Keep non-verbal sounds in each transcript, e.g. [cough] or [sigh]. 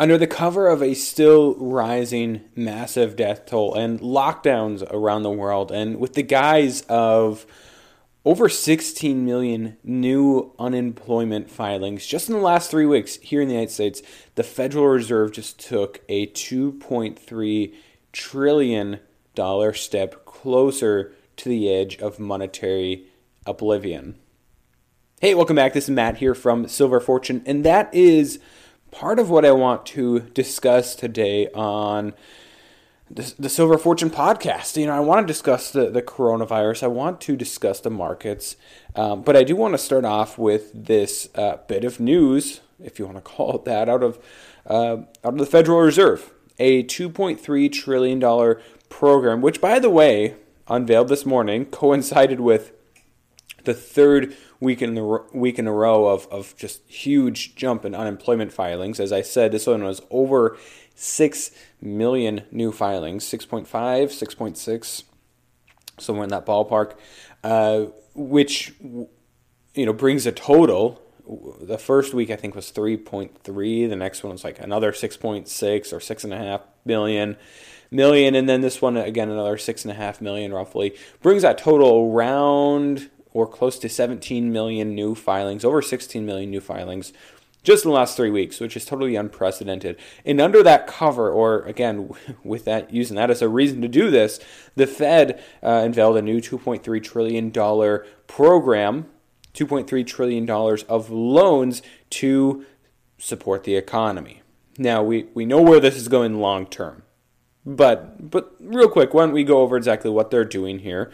Under the cover of a still rising massive death toll and lockdowns around the world, and with the guise of over 16 million new unemployment filings just in the last three weeks here in the United States, the Federal Reserve just took a 2.3 trillion dollar step closer to the edge of monetary oblivion. Hey, welcome back. This is Matt here from Silver Fortune, and that is part of what I want to discuss today on the, the Silver Fortune podcast. You know, I want to discuss the, the coronavirus, I want to discuss the markets, um, but I do want to start off with this uh, bit of news, if you want to [laughs] call it that, out of, uh, out of the Federal Reserve. A $2.3 trillion program, which, by the way, unveiled this morning, coincided with the third week in the week in a row of, of just huge jump in unemployment filings. As I said, this one was over 6 million new filings 6.5, 6.6, somewhere in that ballpark, uh, which you know brings a total. The first week I think was 3.3. The next one was like another 6.6 or six and a half million million, and then this one again another six and a half million roughly brings that total around or close to 17 million new filings, over 16 million new filings just in the last three weeks, which is totally unprecedented. And under that cover, or again, [laughs] with that using that as a reason to do this, the Fed uh, unveiled a new 2.3 trillion dollar program, 2.3 trillion dollars of loans to support the economy. Now we, we know where this is going long term, but but real quick, why don't we go over exactly what they're doing here?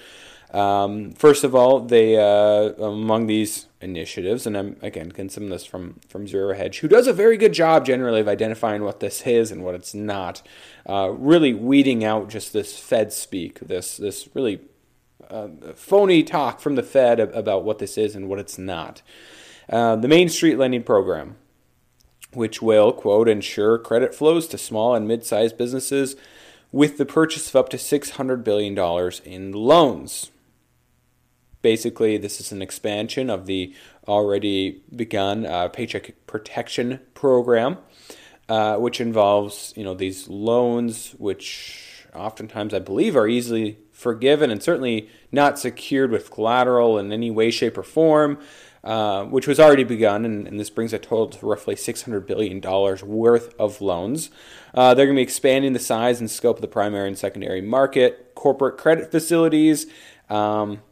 Um, first of all, they uh, among these initiatives, and I'm again of this from from Zero Hedge, who does a very good job generally of identifying what this is and what it's not, uh, really weeding out just this Fed speak, this this really uh, phony talk from the Fed about what this is and what it's not. Uh, the Main Street Lending Program, which will quote ensure credit flows to small and mid-sized businesses with the purchase of up to $600 billion in loans. Basically, this is an expansion of the already begun uh, Paycheck Protection Program, uh, which involves you know these loans, which oftentimes I believe are easily forgiven and certainly not secured with collateral in any way, shape, or form. Uh, which was already begun, and, and, this brings a total to roughly $600 billion worth of loans. Uh, they're going to be expanding the size and scope of the primary and secondary market, corporate credit facilities, um,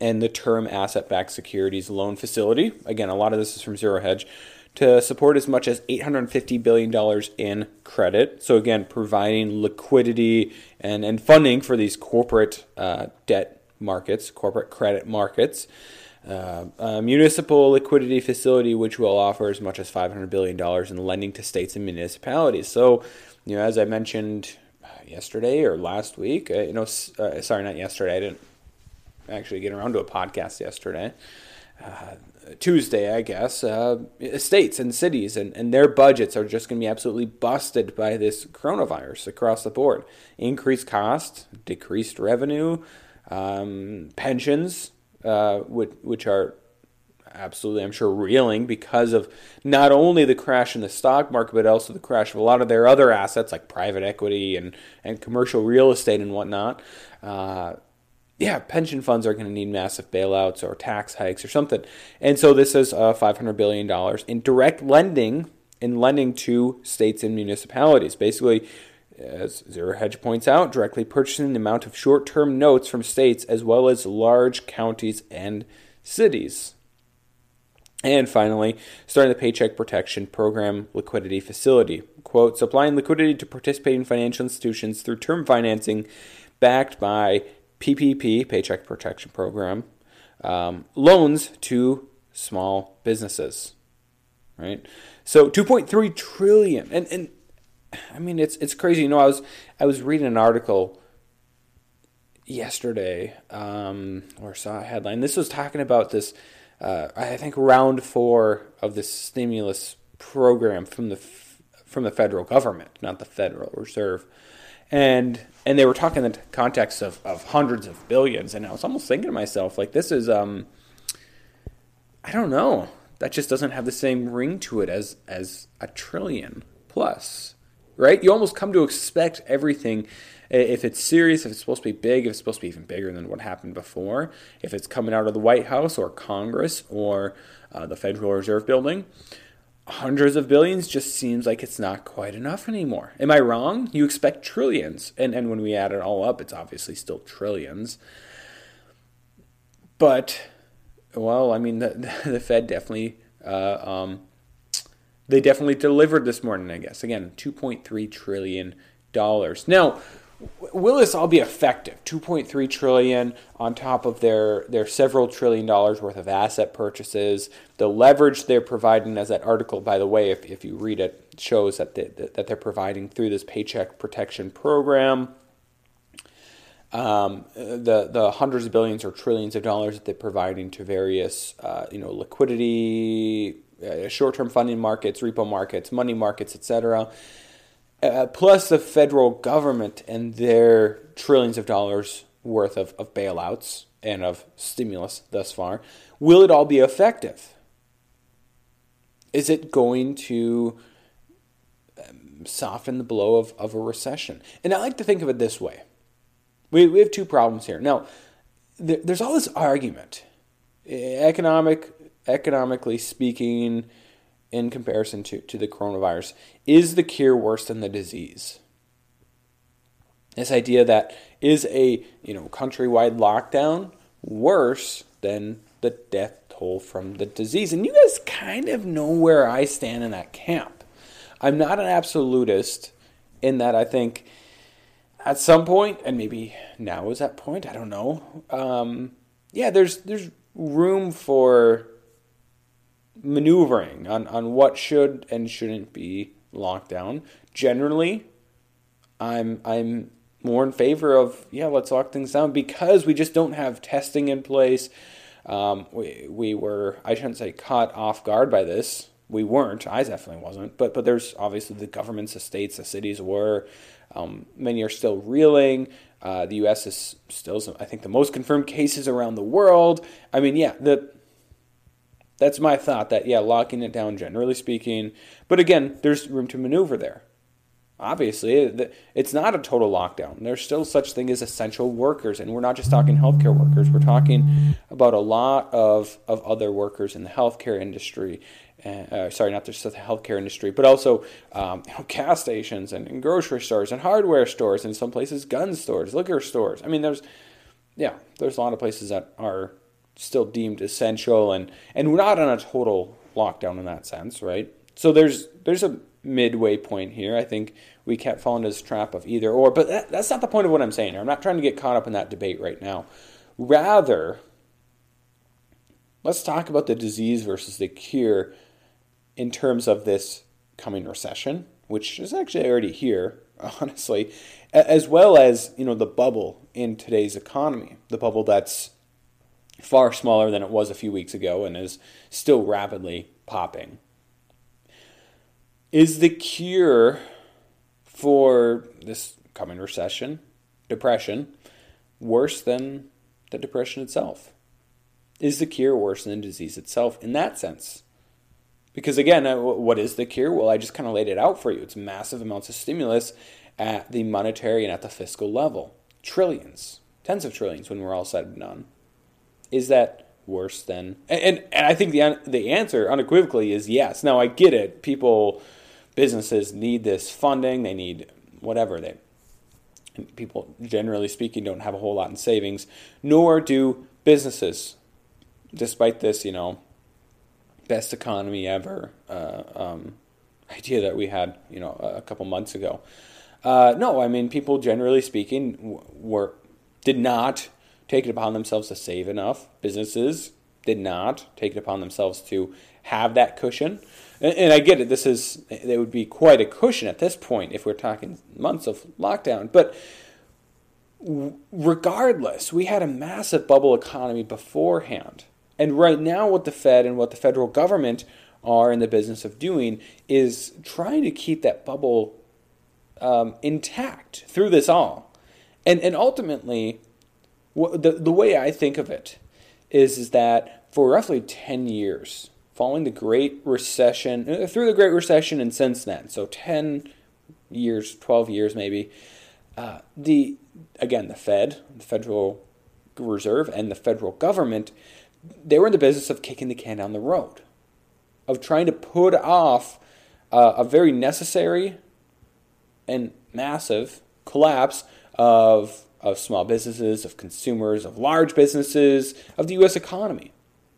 and the term asset backed securities loan facility. Again, a lot of this is from Zero Hedge to support as much as $850 billion in credit. So, again, providing liquidity and, and funding for these corporate uh, debt markets, corporate credit markets. Uh, a municipal liquidity facility, which will offer as much as $500 billion in lending to states and municipalities. So, you know, as I mentioned yesterday or last week, uh, you know, uh, sorry, not yesterday, I didn't actually get around to a podcast yesterday. Uh, Tuesday, I guess, uh, and cities and, and their budgets are just going to be absolutely busted by this coronavirus across the board. Increased cost, decreased revenue, um, pensions, uh, which, which are absolutely, I'm sure, reeling because of not only the crash in the stock market, but also the crash of a lot of their other assets like private equity and, and commercial real estate and whatnot. Uh, yeah, pension funds are going to need massive bailouts or tax hikes or something. And so this is uh, $500 billion in direct lending in lending to states and municipalities. Basically, as Zero Hedge points out, directly purchasing the amount of short term notes from states as well as large counties and cities. And finally, starting the Paycheck Protection Program liquidity facility. Quote, supplying liquidity to participating financial institutions through term financing backed by PPP, Paycheck Protection Program, um, loans to small businesses. right? So 2.3 trillion, and and I mean it's it's crazy. You know, I was I was reading an article yesterday, um, or saw a headline. This was talking about this. Uh, I think round four of this stimulus program from the from the federal government, not the Federal Reserve, and and they were talking in the context of, of hundreds of billions, and I was almost thinking to myself, like this is um, I don't know, that just doesn't have the same ring to it as as a trillion plus, right? You almost come to expect everything if it's serious, if it's supposed to be big, if it's supposed to be even bigger than what happened before, if it's coming out of the White House or Congress or uh, the Federal Reserve Building, hundreds of billions just seems like it's not quite enough anymore. Am I wrong? You expect trillions. And, and when we add it all up, it's obviously still trillions. But, well, I mean, the, [laughs] the Fed definitely, uh, um, they definitely delivered this morning, I guess. Again, $2.3 trillion. Now, will this all be effective. 2.3 trillion on top of their their several trillion dollars worth of asset purchases. The leverage they're providing as that article by the way if, if you read it shows that they, that they're providing through this paycheck protection program. Um, the the hundreds of billions or trillions of dollars that they're providing to various uh, you know liquidity uh, short-term funding markets repo markets money markets etc uh, plus the federal government and their trillions of dollars worth of, of bailouts and of stimulus thus far, will it all be effective? Is it going to um, soften the blow of, of a recession? And I like to think of it this way we, we have two problems here. Now, there, there's all this argument, economic, economically speaking, in comparison to, to the coronavirus. Is the cure worse than the disease? This idea that is a you know countrywide lockdown worse than the death toll from the disease? And you guys kind of know where I stand in that camp. I'm not an absolutist in that I think at some point, and maybe now is that point, I don't know. Um, yeah, there's there's room for maneuvering on, on what should and shouldn't be locked down. Generally, I'm I'm more in favor of yeah, let's lock things down because we just don't have testing in place. Um, we we were I shouldn't say caught off guard by this. We weren't. I definitely wasn't. But but there's obviously the governments, the states, the cities were. Um, many are still reeling. Uh, the U.S. is still, I think, the most confirmed cases around the world. I mean, yeah, the that's my thought that, yeah, locking it down, generally speaking. But again, there's room to maneuver there. Obviously, it's not a total lockdown. There's still such thing as essential workers, and we're not just talking healthcare workers. We're talking about a lot of, of other workers in the healthcare industry. Uh, sorry, not just the healthcare industry, but also um, you know, gas stations and, and grocery stores and hardware stores, and some places gun stores, liquor stores. I mean, there's yeah, there's a lot of places that are still deemed essential, and and we're not on a total lockdown in that sense, right? So there's there's a midway point here. I think we can't fall into this trap of either or, but that, that's not the point of what I'm saying here. I'm not trying to get caught up in that debate right now. Rather, let's talk about the disease versus the cure in terms of this coming recession, which is actually already here, [laughs] honestly, as well as you know the bubble in today's economy, the bubble that's far smaller than it was a few weeks ago and is still rapidly popping. Is the cure for this coming recession, depression, worse than the depression itself? Is the cure worse than the disease itself in that sense? Because again, uh, what is the cure? Well, I just kind of laid it out for you. It's massive amounts of stimulus at the monetary and at the fiscal level. Trillions, tens of trillions when we're all said and done is that worse than and and I think the the answer unequivocally is yes. Now I get it. People businesses need this funding. They need whatever they people generally speaking don't have a whole lot in savings, nor do businesses despite this, you know, best economy ever uh, um, idea that we had, you know, a couple months ago. Uh, no, I mean, people generally speaking were did not take it upon themselves to save enough. Businesses did not take it upon themselves to have that cushion. And, and I get it. This is it would be quite a cushion at this point if we're talking months of lockdown. But regardless, we had a massive bubble economy beforehand. And right now, what the Fed and what the federal government are in the business of doing is trying to keep that bubble um, intact through this all. And, and ultimately, the, the way I think of it is, is that for roughly 10 years, following the Great Recession, uh, through the Great Recession and since then, so 10 years, 12 years maybe, uh, the again, the Fed, the Federal Reserve, and the federal government, they were in the business of kicking the can down the road, of trying to put off uh, a very necessary and massive collapse of of small businesses, of consumers, of large businesses, of the U.S. economy.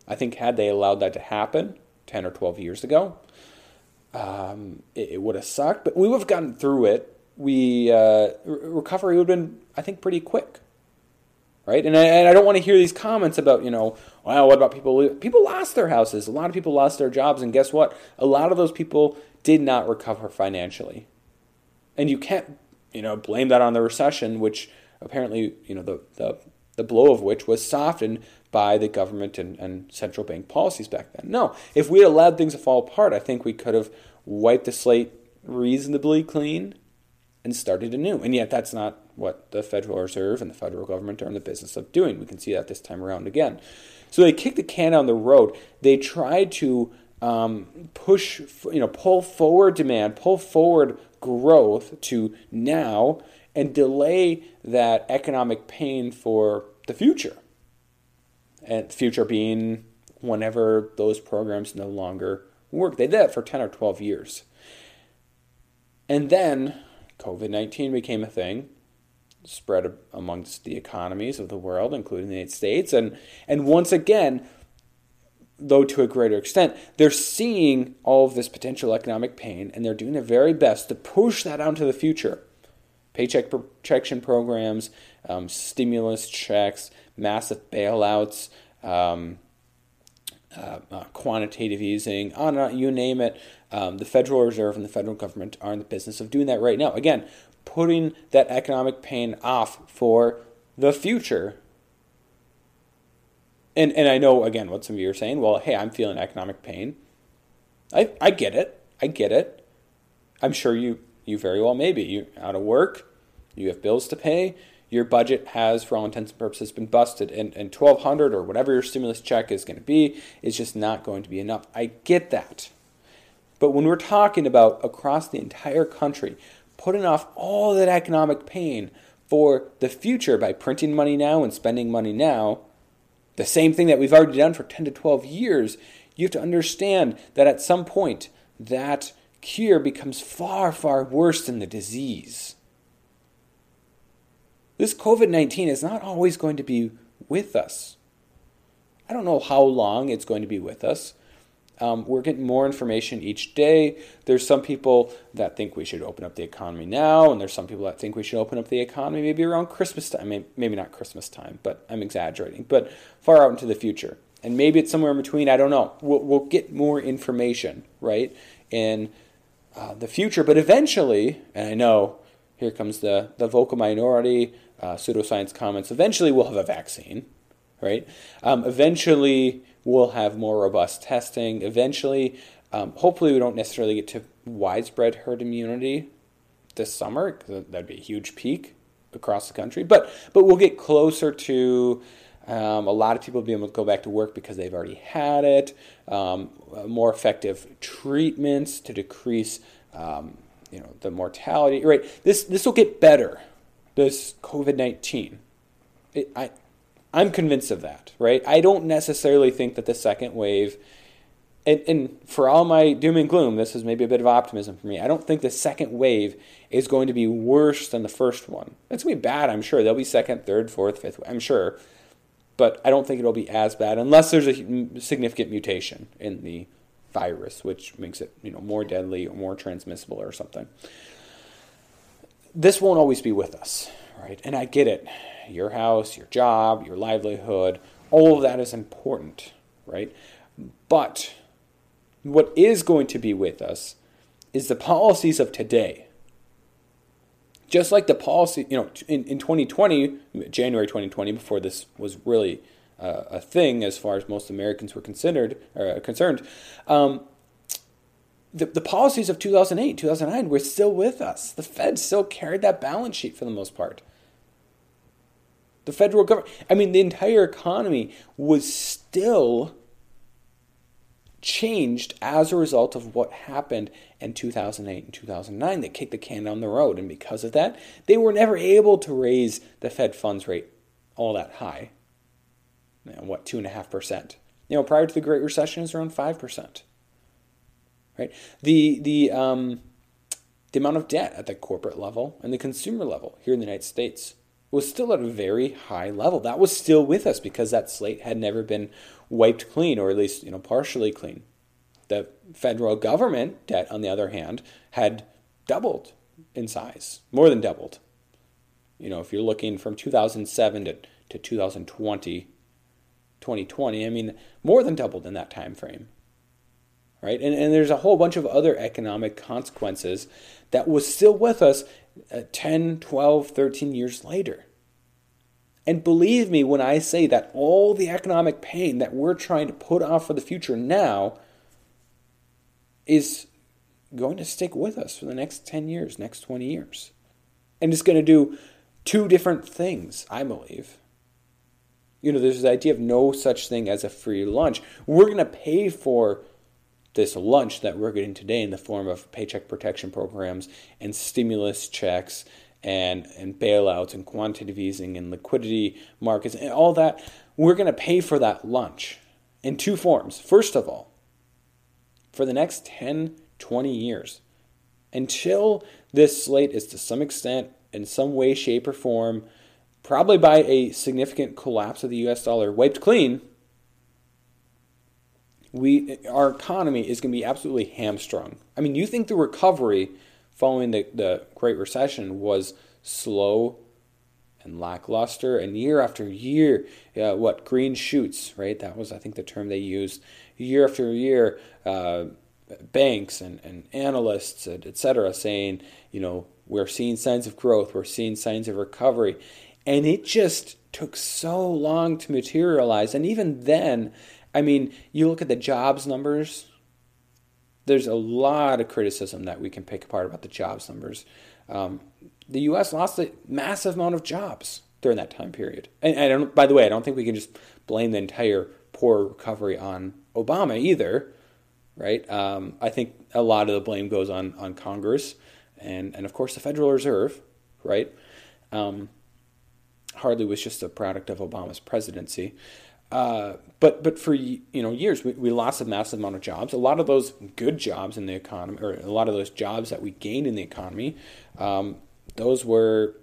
I think had they allowed that to happen 10 or 12 years ago, um, it, it would have sucked, but we would have gotten through it we uh, recovery would have been, I think, pretty quick, right? And I, and I don't want to hear these comments about, you know, well, what about people? People lost their houses. A lot of people lost their jobs, and guess what? A lot of those people did not recover financially, and you can't, you know, blame that on the recession, which apparently, you know, the the, the blow of which was softened by the government and, and central bank policies back then. No, if we had allowed things to fall apart, I think we could have wiped the slate reasonably clean and started anew. And yet, that's not what the Federal Reserve and the federal government are in the business of doing. We can see that this time around again. So they kicked the can down the road. They tried to um, push, you know, pull forward demand, pull forward growth to now, and delay that economic pain for the future. And future being whenever those programs no longer work. They did that for 10 or 12 years. And then COVID 19 became a thing, spread amongst the economies of the world, including the United States. And, and once again, though to a greater extent, they're seeing all of this potential economic pain and they're doing their very best to push that out into the future. Paycheck protection programs, um, stimulus checks, massive bailouts, um, uh, uh, quantitative easing, on uh, you name it. Um, the Federal Reserve and the federal government are in the business of doing that right now. Again, putting that economic pain off for the future. And and I know again what some of you are saying. Well, hey, I'm feeling economic pain. I I get it. I get it. I'm sure you you very well maybe you out of work, you have bills to pay, your budget has, for all intents and purposes, been busted, and, and 1200 or whatever your stimulus check is going to be is just not going to be enough. I get that. But when we're talking about across the entire country, putting off all that economic pain for the future by printing money now and spending money now, the same thing that we've already done for 10 to 12 years, you have to understand that at some point that cure becomes far, far worse than the disease. This COVID 19 is not always going to be with us. I don't know how long it's going to be with us. Um, we're getting more information each day. There's some people that think we should open up the economy now, and there's some people that think we should open up the economy maybe around Christmas time. Maybe not Christmas time, but I'm exaggerating, but far out into the future. And maybe it's somewhere in between. I don't know. We'll, we'll get more information, right, in uh, the future. But eventually, and I know here comes the, the vocal minority, uh, pseudoscience comments. Eventually, we'll have a vaccine, right? Um, eventually, we'll have more robust testing. Eventually, um, hopefully, we don't necessarily get to widespread herd immunity this summer that'd be a huge peak across the country. But but we'll get closer to um, a lot of people being able to go back to work because they've already had it. Um, more effective treatments to decrease um, you know the mortality. Right. This this will get better this COVID 19. I, I'm convinced of that, right? I don't necessarily think that the second wave, and, and, for all my doom and gloom, this is maybe a bit of optimism for me. I don't think the second wave is going to be worse than the first one. It's going to be bad, I'm sure. There'll be second, third, fourth, fifth, I'm sure. But I don't think it'll be as bad unless there's a significant mutation in the virus, which makes it you know more deadly or more transmissible or something this won't always be with us, right? And I get it. Your house, your job, your livelihood, all of that is important, right? But What is going to be with us is the policies of today. Just like the policy, you know, in, in 2020, January 2020, before this was really uh, a thing as far as most Americans were considered or uh, concerned, um, the, the policies of 2008, 2009 were still with us. The Fed still carried that balance sheet for the most part. The federal government, I mean, the entire economy was still changed as a result of what happened in 2008 and 2009 that kicked the can down the road. And because of that, they were never able to raise the Fed funds rate all that high. You know, what, 2.5%? You know, prior to the Great Recession, it was around 5%. Right? The, the, um, the amount of debt at the corporate level and the consumer level here in the United States was still at a very high level. That was still with us because that slate had never been wiped clean, or at least you know partially clean. The federal government debt, on the other hand, had doubled in size, more than doubled. You know, if you're looking from 2007 to, to 2020, 2020, I mean, more than doubled in that time frame. Right? And, and there's a whole bunch of other economic consequences that was still with us uh, 10, 12, 13 years later. And believe me when I say that all the economic pain that we're trying to put off for the future now is going to stick with us for the next 10 years, next 20 years. And it's going to do two different things, I believe. You know, there's the idea of no such thing as a free lunch. We're going to pay for this lunch that we're getting today in the form of paycheck protection programs and stimulus checks and, and bailouts and quantitative easing and liquidity markets and all that, we're going to pay for that lunch in two forms. First of all, for the next 10, 20 years, until this slate is to some extent, in some way, shape, or form, probably by a significant collapse of the US dollar, wiped clean we our economy is going to be absolutely hamstrung. I mean, you think the recovery following the, the Great Recession was slow and lackluster, and year after year, uh, what green shoots, right? That was, I think, the term they used. Year after year, uh, banks and, and analysts, et cetera, saying, you know, we're seeing signs of growth, we're seeing signs of recovery. And it just took so long to materialize. And even then, I mean, you look at the jobs numbers, there's a lot of criticism that we can pick apart about the jobs numbers. Um, the U.S. lost a massive amount of jobs during that time period. And, and by the way, I don't think we can just blame the entire poor recovery on Obama either, right? Um, I think a lot of the blame goes on on Congress and and of course the Federal Reserve, right? Um, hardly was just a product of Obama's presidency. Uh, but but for you know years we, we lost a massive amount of jobs. A lot of those good jobs in the economy, or a lot of those jobs that we gained in the economy, um, those were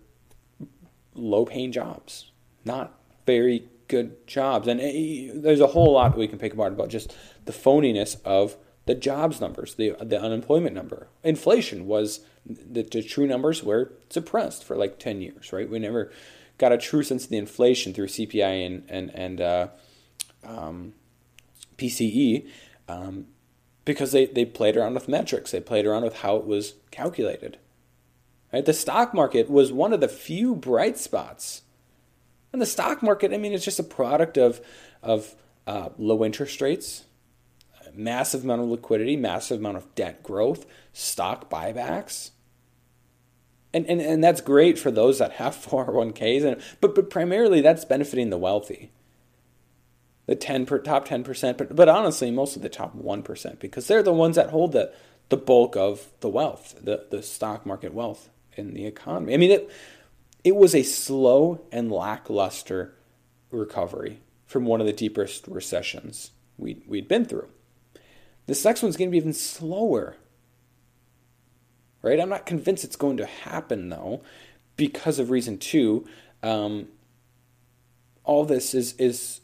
low-paying jobs, not very good jobs. And it, uh, there's a whole lot that we can pick apart about just the phoniness of the jobs numbers, the the unemployment number. Inflation was the, the true numbers were suppressed for like ten years, right? We never got a true sense of the inflation through CPI and and and uh, um, PCE um, because they, they played around with metrics. They played around with how it was calculated. Right? The stock market was one of the few bright spots. And the stock market, I mean, it's just a product of of uh, low interest rates, massive amount of liquidity, massive amount of debt growth, stock buybacks and, and, and that's great for those that have [laughs] 401ks and but but primarily that's benefiting the wealthy. The 10 per, top 10% but but honestly most of the top 1% because they're the ones that hold the the bulk of the wealth the the stock market wealth in the economy. I mean it it was a slow and lackluster recovery from one of the deepest recessions we we'd been through. This next one's going to be even slower right? I'm not convinced it's going to happen though, because of reason two. Um, all this is is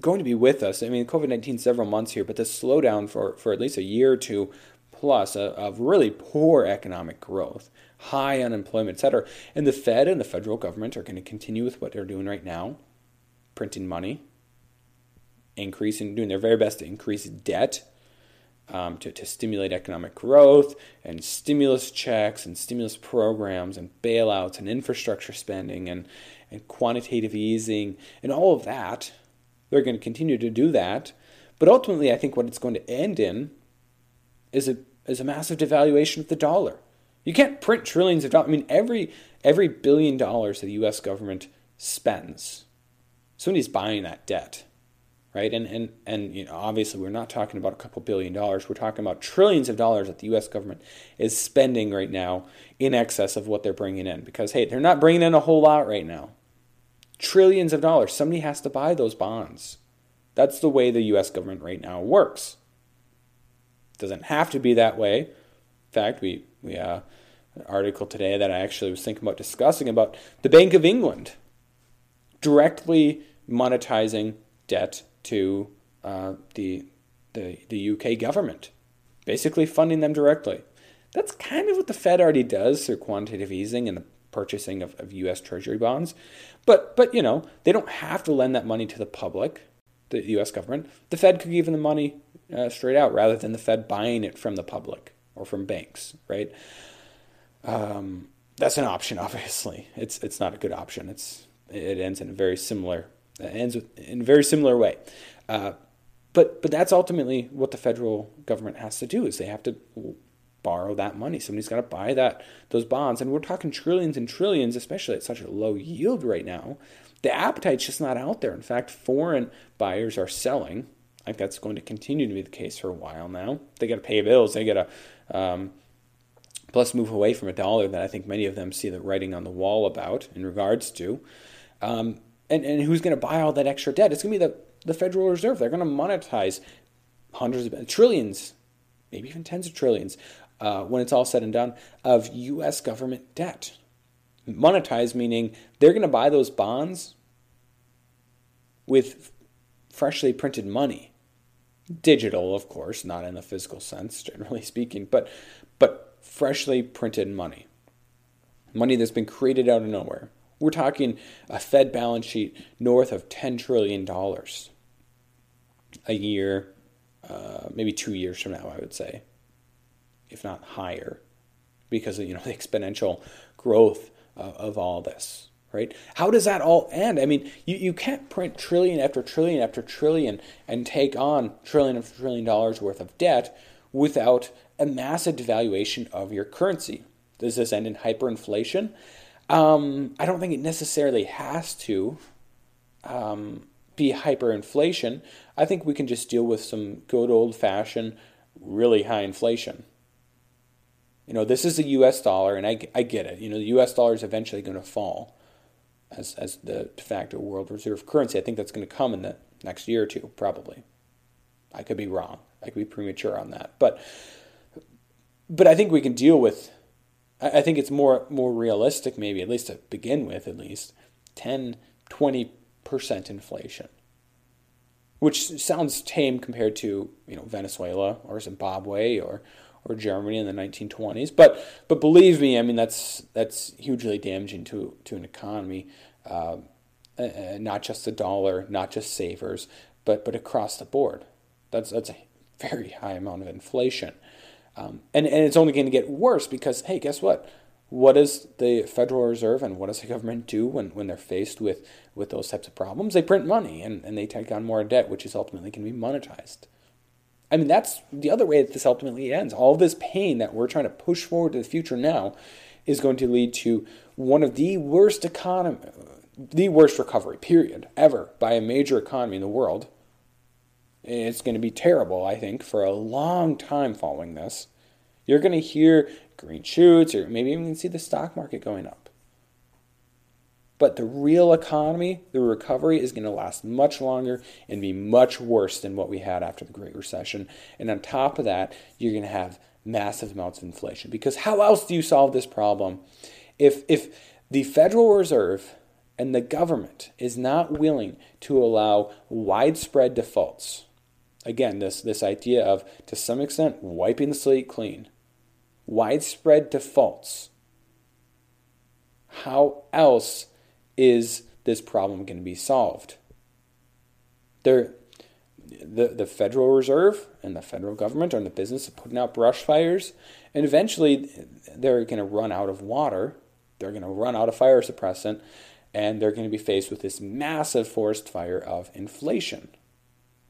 going to be with us. I mean, COVID nineteen several months here, but the slowdown for for at least a year or two plus of, of really poor economic growth, high unemployment, etc. And the Fed and the federal government are going to continue with what they're doing right now, printing money, increasing, doing their very best to increase debt um, to, to stimulate economic growth and stimulus checks and stimulus programs and bailouts and infrastructure spending and, and quantitative easing and all of that. They're going to continue to do that. But ultimately, I think what it's going to end in is a, is a massive devaluation of the dollar. You can't print trillions of dollars. I mean, every, every billion dollars that the US government spends, somebody's buying that debt right? And and and you know, obviously, we're not talking about a couple billion dollars. We're talking about trillions of dollars that the U.S. government is spending right now in excess of what they're bringing in. Because hey, they're not bringing in a whole lot right now. Trillions of dollars. Somebody has to buy those bonds. That's the way the U.S. government right now works. It doesn't have to be that way. In fact, we we uh, an article today that I actually was thinking about discussing about the Bank of England directly monetizing debt to uh, the, the, the UK government, basically funding them directly. That's kind of what the Fed already does through quantitative easing and the purchasing of, of U.S. Treasury bonds. But, but, you know, they don't have to lend that money to the public, the U.S. government. The Fed could give them the money uh, straight out rather than the Fed buying it from the public or from banks, right? Um, that's an option, [laughs] obviously. It's, it's not a good option. It's, it ends in a very similar that ends with, in a very similar way. Uh, but but that's ultimately what the federal government has to do is they have to borrow that money. Somebody's got to buy that those bonds, and we're talking trillions and trillions, especially at such a low yield right now. The appetite's just not out there. In fact, foreign buyers are selling. I think that's going to continue to be the case for a while now. They got to pay bills. They got to um, plus move away from a dollar that I think many of them see the writing on the wall about in regards to. Um, and, and who's going to buy all that extra debt? It's going to be the, the Federal Reserve. They're going to monetize hundreds of trillions, maybe even tens of trillions, uh, when it's all said and done, of U.S. government debt. Monetize meaning they're going to buy those bonds with freshly printed money. Digital, of course, not in the physical sense, generally [laughs] speaking, but but freshly printed money. Money that's been created out of nowhere. We're talking a Fed balance sheet north of $10 trillion a year, uh, maybe two years from now, I would say, if not higher, because of you know [laughs] the exponential growth of, of all this. Right? How does that all end? I mean, you, you can't print trillion after trillion after trillion and take on trillion after trillion dollars worth of debt without a massive devaluation of your currency. Does this end in hyperinflation? Um, I don't think it necessarily has to um, be hyperinflation. I think we can just deal with some good old fashioned, really high inflation. You know, this is the US dollar, and I, I get it. You know, the US dollar is eventually going to fall as, as the de facto world reserve currency. I think that's going to come in the next year or two, probably. I could be wrong. I could be premature on that. But but I think we can deal with I think it's more more realistic, maybe at least to begin with, at least 10, 20 percent inflation, which sounds tame compared to you know Venezuela or Zimbabwe or or Germany in the 1920s. But but believe me, I mean that's that's hugely damaging to to an economy, uh, not just the dollar, not just savers, but but across the board. That's that's a very high amount of inflation. Um, and, and it's only going to get worse because, hey, guess what? What does the Federal Reserve and what does the government do when, when they're faced with, with those types of problems? They print money and, and they take on more debt, which is ultimately going to be monetized. I mean, that's the other way that this ultimately ends. All this pain that we're trying to push forward to the future now is going to lead to one of the worst economy, the worst recovery period ever by a major economy in the world it's going to be terrible, I think, for a long time following this. You're going to hear green shoots, or maybe even see the stock market going up. But the real economy, the recovery, is going to last much longer and be much worse than what we had after the Great Recession. And on top of that, you're going to have massive amounts of inflation. Because how else do you solve this problem if, if the Federal Reserve and the government is not willing to allow widespread defaults? Again, this, this idea of, to some extent, wiping the slate clean, widespread defaults. How else is this problem going to be solved? There, the, the Federal Reserve and the federal government are in the business of putting out brush fires, and eventually they're going to run out of water, they're going to run out of fire suppressant, and they're going to be faced with this massive forest fire of inflation.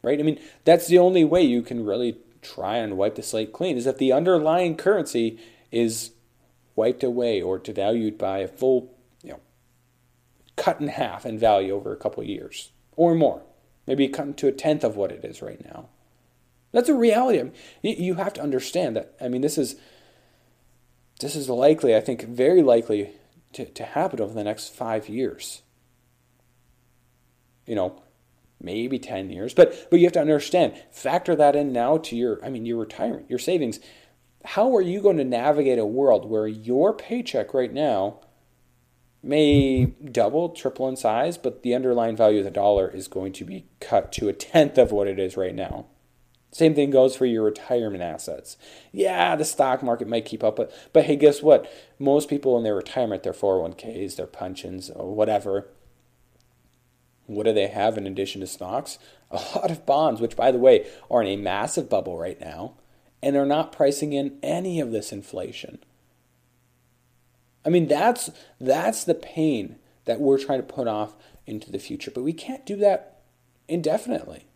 Right? I mean, that's the only way you can really try and wipe the slate clean is that the underlying currency is wiped away or devalued by a full, you know, cut in half in value over a couple years or more. Maybe cut to a tenth of what it is right now. That's a reality. I mean, you have to understand that. I mean, this is this is likely, I think, very likely to, to happen over the next five years. You know, maybe 10 years. But but you have to understand, factor that in now to your I mean your retirement, your savings. How are you going to navigate a world where your paycheck right now may double, triple in size, but the underlying value of the dollar is going to be cut to a tenth of what it is right now? Same thing goes for your retirement assets. Yeah, the stock market might keep up, but, but hey, guess what? Most people in their retirement, their 401ks, their pensions, or whatever, what do they have in addition to stocks? A lot of bonds, which, by the way, are in a massive bubble right now, and they're not pricing in any of this inflation. I mean, that's that's the pain that we're trying to put off into the future, but we can't do that indefinitely.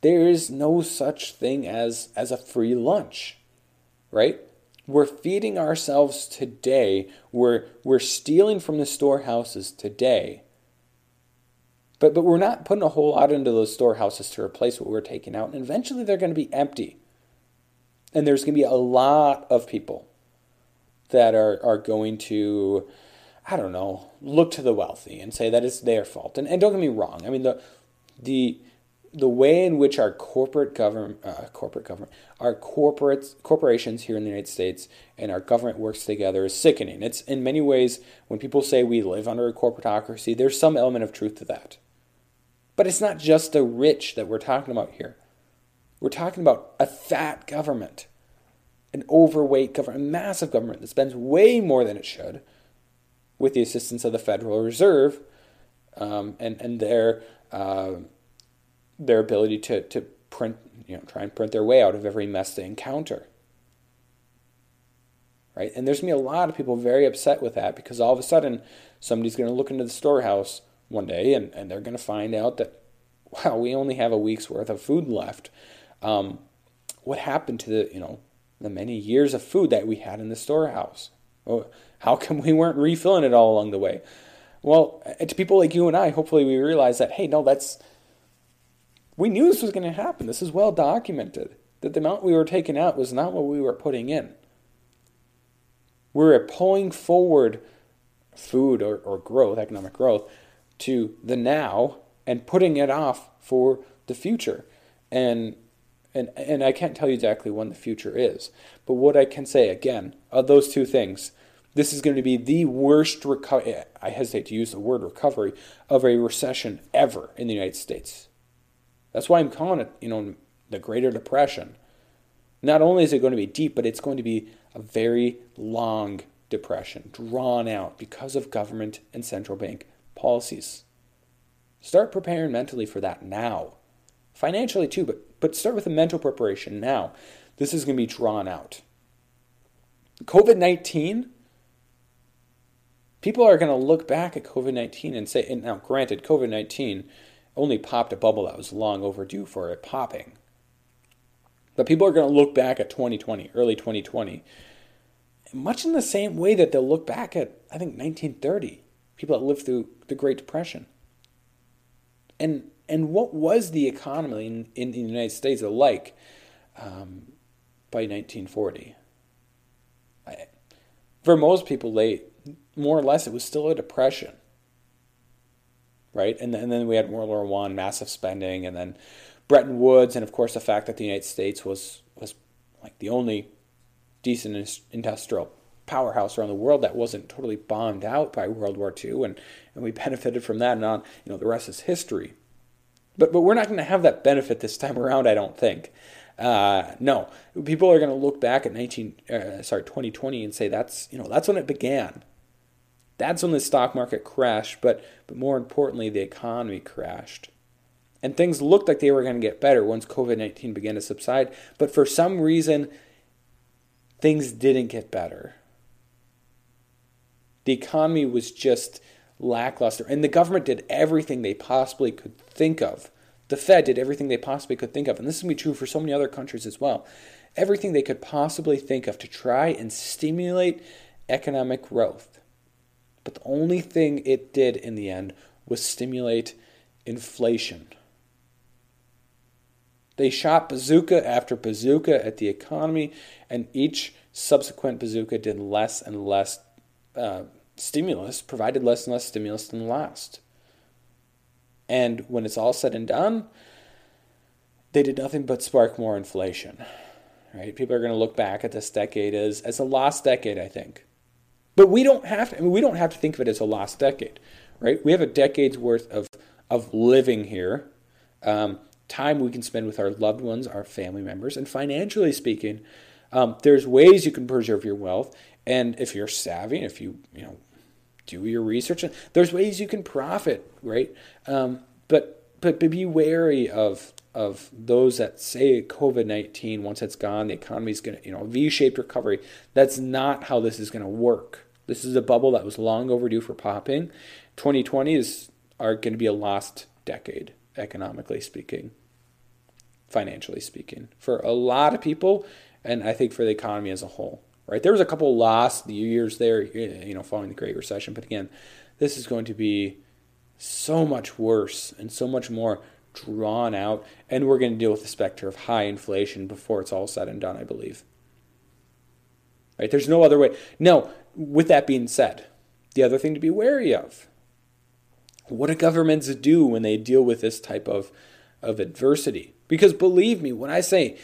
There is no such thing as as a free lunch, right? We're feeding ourselves today. We're we're stealing from the storehouses today. But but we're not putting a whole lot into those storehouses to replace what we're taking out, and eventually they're going to be empty. And there's going to be a lot of people that are, are going to, I don't know, look to the wealthy and say that it's their fault. And, and don't get me wrong. I mean, the, the, the way in which our corporate government, uh, corporate government, our corporate corporations here in the United States and our government works together is sickening. It's in many ways when people say we live under a corporatocracy, there's some element of truth to that. But it's not just the rich that we're talking about here. We're talking about a fat government, an overweight government, a massive government that spends way more than it should, with the assistance of the Federal Reserve um, and and their uh, their ability to, to print, you know, try and print their way out of every mess they encounter. Right? And there's going to be a lot of people very upset with that because all of a sudden somebody's going to look into the storehouse one day and, and they're going to find out that, wow, we only have a week's worth of food left. Um, what happened to the, you know, the many years of food that we had in the storehouse? Oh, how come we weren't refilling it all along the way? Well, to people like you and I, hopefully we realize that, hey, no, that's we knew this was going to happen. This is well documented that the amount we were taking out was not what we were putting in. We were pulling forward food or, or growth, economic growth, to the now and putting it off for the future. And and and I can't tell you exactly when the future is, but what I can say again of those two things, this is going to be the worst recovery. I hesitate to use the word recovery of a recession ever in the United States. That's why I'm calling it, you know, the Greater Depression. Not only is it going to be deep, but it's going to be a very long depression, drawn out because of government and central bank policies. Start preparing mentally for that now. Financially too, but, but start with a mental preparation now. This is going to be drawn out. COVID 19, people are going to look back at COVID 19 and say, and now granted, COVID 19 only popped a bubble that was long overdue for it popping. But people are going to look back at 2020, early 2020, much in the same way that they'll look back at, I think, 1930, people that lived through the Great Depression. And, and what was the economy in, in the United States like um, by 1940? I, for most people, they, more or less, it was still a depression right? And then, and then we had World War One, massive spending, and then Bretton Woods, and of course the fact that the United States was was like the only decent industrial powerhouse around the world that wasn't totally bombed out by World War II, and, and we [laughs] benefited from that. And on, you know, the rest is history. But but we're not going to have that benefit this time around, I don't think. Uh, no, people are going to look back at 19, uh, sorry, 2020 and say that's you know that's when it began. That's when the stock market crashed, but, but more importantly, the economy crashed. And things looked like they were going to get better once COVID 19 began to subside. But for some reason, things didn't get better. The economy was just lackluster. And the government did everything they possibly could think of. The Fed did everything they possibly could think of. And this is going to be true for so many other countries as well. Everything they could possibly think of to try and stimulate economic growth. But the only thing it did in the end was stimulate inflation. They shot bazooka after bazooka at the economy, and each subsequent bazooka did less and less uh, stimulus, provided less and less stimulus than the last. And when it's all said and done, they did nothing but spark more inflation. Right? People are going to look back at this decade as, as a lost decade, I think. But we don't have to, I mean, we don't have to think of it as a lost decade, right? We have a decade's worth of, of living here, um, time we can spend with our loved ones, our family members, and financially speaking, um, there's ways you can preserve your wealth. And if you're savvy, if you, you know, do your research. There's ways you can profit, right? Um, but but be wary of of those that say COVID nineteen once it's gone, the economy's gonna you know V shaped recovery. That's not how this is gonna work. This is a bubble that was long overdue for popping. 2020 is are going to be a lost decade, economically speaking, financially speaking, for a lot of people, and I think for the economy as a whole right? There was a couple lost years there, you know, following the Great Recession, but again, this is going to be so much worse and so much more drawn out, and we're going to deal with the specter of high inflation before it's all said and done, I believe. Right? There's no other way. Now, with that being said, the other thing to be wary of what do governments do when they deal with this type of, of adversity? Because believe me, when I say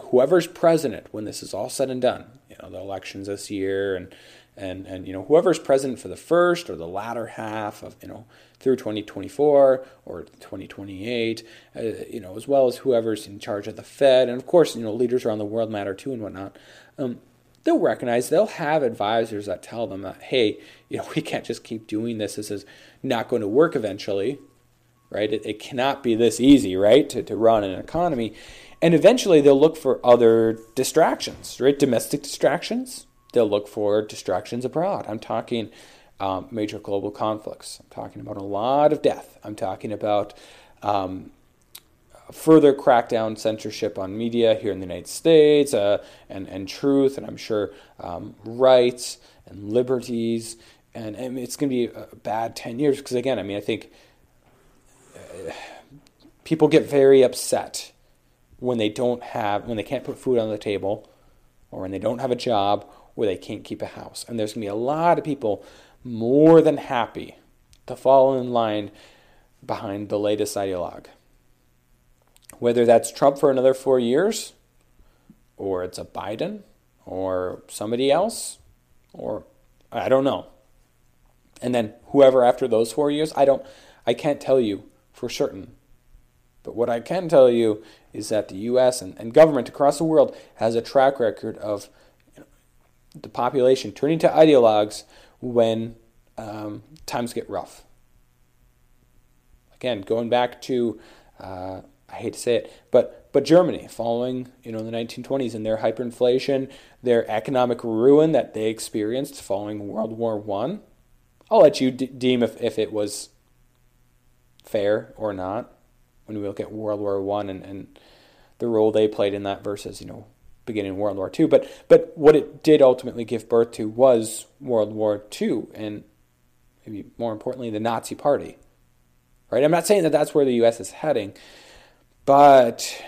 whoever's president when this is all said and done, you know, the elections this year and and and you know whoever's president for the first or the latter half of you know through 2024 or 2028 uh, you know as well as whoever's in charge of the fed. And of course you know leaders around the world matter too and whatnot. Um, they'll recognize they'll have advisors that tell them that hey you know [laughs] we can't just keep doing this. This is not going to work eventually right? It, it cannot be this easy right to, to run an economy and eventually they'll look for other distractions, right? Domestic distractions. They'll look for distractions abroad. I'm talking um, major global conflicts. I'm talking about a lot of death. I'm talking about um, further crackdown censorship on media here in the United States uh, and, and truth, and I'm sure um, rights and liberties. And, and it's going to be a bad 10 years because, again, I mean, I think uh, people get very upset when they don't have when they can't put food on the table or when they don't have a job or they can't keep a house. And there's going to be a lot of people more than happy to fall in line behind the latest ideologue. Whether that's Trump for another 4 years or it's a Biden or somebody else or I don't know. And then whoever after those 4 years, I don't I can't tell you for certain. But what I can tell you is that the U.S. and, and government across the world has a track record of you know, the population turning to ideologues when um, times get rough. Again, going back to, uh, I hate to say it, but but Germany, following you know the 1920s and their hyperinflation, their economic ruin that they experienced following World War One, I'll let you deem if, if it was fair or not when we look at World War One and, and the role they played in that versus you know beginning World War Two. But but what it did ultimately give birth to was World War Two, and maybe more importantly, the Nazi Party. Right. I'm not saying that that's where the U.S. is heading, but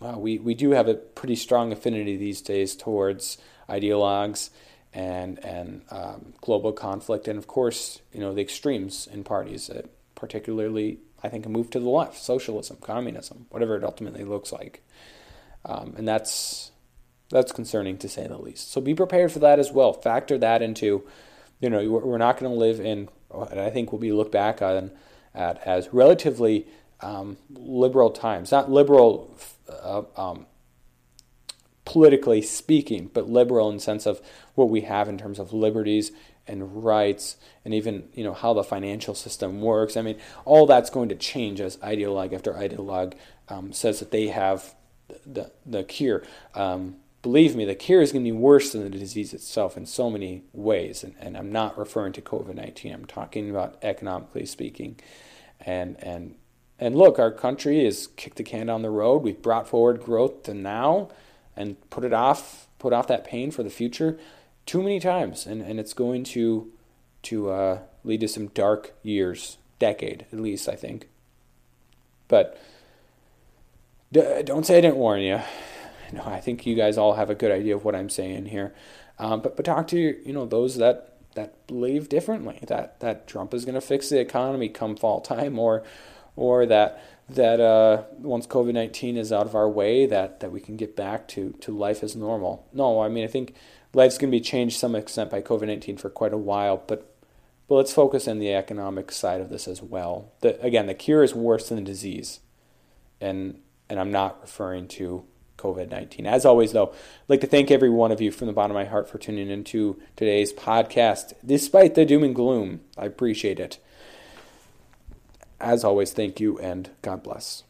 we we do have a pretty strong affinity these days towards ideologues and and um, global conflict, and of course, you know the extremes in parties, uh, particularly I think, a move to the left, socialism, communism, whatever it ultimately looks like. Um, and that's that's concerning to say the least. So be prepared for that as well. Factor that into, you know, we're not going to live in, I think we'll be looked back on at as relatively um, liberal times, not liberal uh, um, politically speaking, but liberal in sense of what we have in terms of liberties and rights and even you know how the financial system works. I mean, all that's going to change as ideologue after ideologue um, says that they have the the cure. Um, believe me, the cure is going to be worse than the disease itself in so many ways. And, and I'm not referring to COVID 19. I'm talking about economically speaking. And, and, and look, our country has kicked the can down the road. We've brought forward growth to now and put it off, put off that pain for the future too many times. And, and it's going to, to uh, lead to some dark years, decade at least, I think. But don't say I didn't warn you no, I think you guys all have a good idea of what I'm saying here. Um, but but talk to you know those that that believe differently that that Trump is going to fix the economy come fall time, or or that that uh, once COVID nineteen is out of our way, that that we can get back to to life as normal. No, I mean I think life's going to be changed to some extent by COVID nineteen for quite a while, but. But let's focus on the economic side of this as well. The, again, the cure is worse than the disease, and and I'm not referring to COVID 19. As always, though, I'd like to thank every one of you from the bottom of my heart for tuning into today's podcast, despite the doom and gloom. I appreciate it. As always, thank you and God bless.